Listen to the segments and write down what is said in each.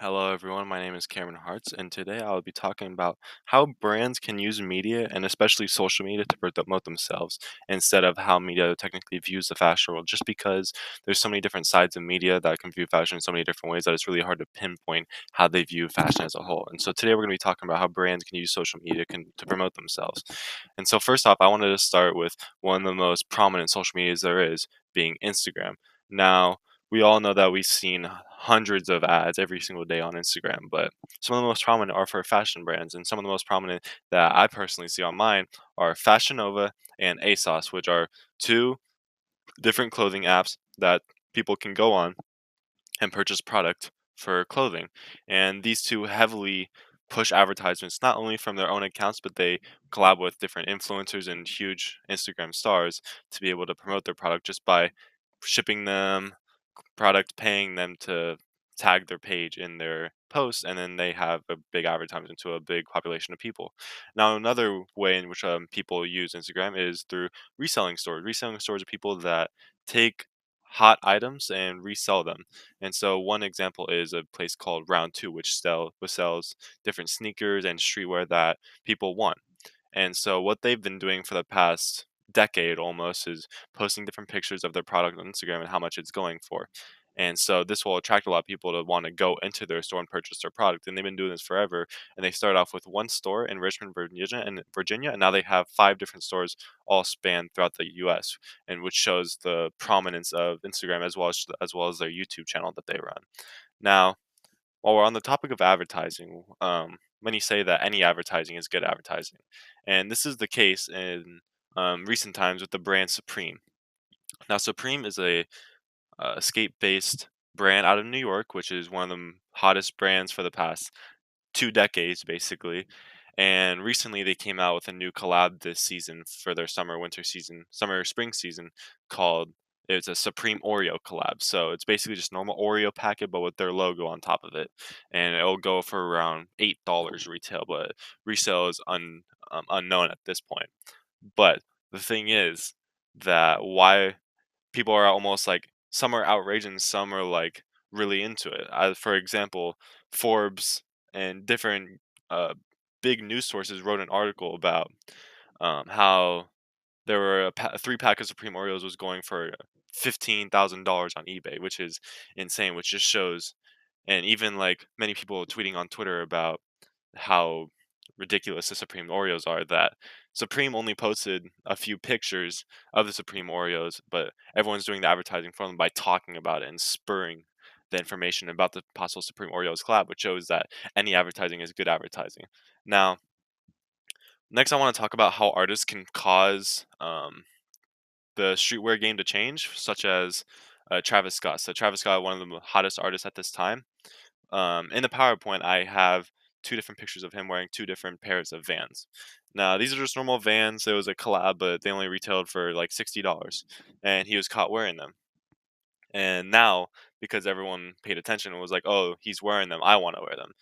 Hello, everyone. My name is Cameron Hartz, and today I will be talking about how brands can use media and especially social media to promote themselves instead of how media technically views the fashion world. Just because there's so many different sides of media that can view fashion in so many different ways that it's really hard to pinpoint how they view fashion as a whole. And so today we're going to be talking about how brands can use social media can, to promote themselves. And so, first off, I wanted to start with one of the most prominent social medias there is, being Instagram. Now, we all know that we've seen hundreds of ads every single day on Instagram, but some of the most prominent are for fashion brands, and some of the most prominent that I personally see on mine are Fashion Nova and ASOS, which are two different clothing apps that people can go on and purchase product for clothing. And these two heavily push advertisements not only from their own accounts, but they collab with different influencers and huge Instagram stars to be able to promote their product just by shipping them product paying them to tag their page in their posts and then they have a big advertisement to a big population of people. Now another way in which um, people use instagram is through reselling stores. Reselling stores are people that take hot items and resell them. And so one example is a place called round two which sell which sells different sneakers and streetwear that people want. And so what they've been doing for the past decade almost is posting different pictures of their product on Instagram and how much it's going for. And so this will attract a lot of people to want to go into their store and purchase their product. And they've been doing this forever. And they started off with one store in Richmond, Virginia, and Virginia, and now they have five different stores all span throughout the U.S. and which shows the prominence of Instagram as well as as well as their YouTube channel that they run. Now, while we're on the topic of advertising, um, many say that any advertising is good advertising, and this is the case in um, recent times with the brand Supreme. Now, Supreme is a uh, escape-based brand out of New York, which is one of the hottest brands for the past two decades, basically. And recently, they came out with a new collab this season for their summer winter season, summer spring season, called it's a Supreme Oreo collab. So it's basically just normal Oreo packet, but with their logo on top of it, and it'll go for around eight dollars retail, but resale is un, um, unknown at this point. But the thing is that why people are almost like some are outraged and some are like really into it. I, for example, Forbes and different uh, big news sources wrote an article about um, how there were a, pa- three pack of Supreme Oreos was going for fifteen thousand dollars on eBay, which is insane. Which just shows, and even like many people tweeting on Twitter about how ridiculous the Supreme Oreos are that Supreme only posted a few pictures of the Supreme Oreos, but everyone's doing the advertising for them by talking about it and spurring the information about the possible Supreme Oreos collab, which shows that any advertising is good advertising. Now, next, I want to talk about how artists can cause um, the streetwear game to change, such as uh, Travis Scott. So, Travis Scott, one of the hottest artists at this time. Um, in the PowerPoint, I have two different pictures of him wearing two different pairs of Vans. Now these are just normal Vans. It was a collab, but they only retailed for like sixty dollars, and he was caught wearing them. And now, because everyone paid attention and was like, "Oh, he's wearing them. I want to wear them."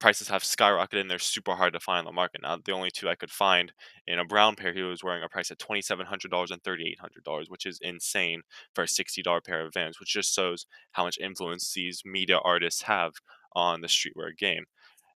Prices have skyrocketed and they're super hard to find on the market now. The only two I could find in a brown pair, he was wearing a price at twenty seven hundred dollars and thirty eight hundred dollars, which is insane for a sixty dollar pair of Vans, which just shows how much influence these media artists have on the streetwear game.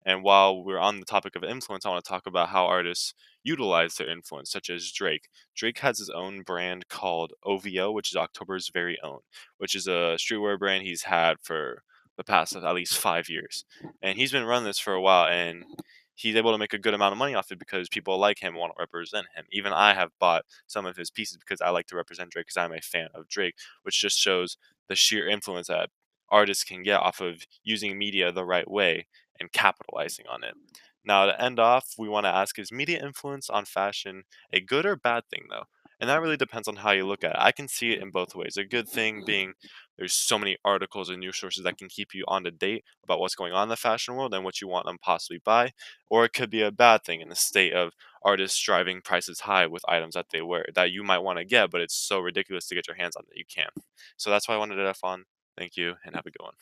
And while we're on the topic of influence, I want to talk about how artists utilize their influence, such as Drake. Drake has his own brand called OVO, which is October's very own, which is a streetwear brand he's had for the past at least five years. And he's been running this for a while, and he's able to make a good amount of money off it because people like him, want to represent him. Even I have bought some of his pieces because I like to represent Drake because I'm a fan of Drake, which just shows the sheer influence that artists can get off of using media the right way and capitalizing on it. Now, to end off, we want to ask is media influence on fashion a good or bad thing, though? And that really depends on how you look at it. I can see it in both ways. A good thing mm-hmm. being there's so many articles and news sources that can keep you on to date about what's going on in the fashion world and what you want them possibly buy. Or it could be a bad thing in the state of artists driving prices high with items that they wear that you might want to get, but it's so ridiculous to get your hands on that you can't. So that's why I wanted to F on Thank you and have a good one.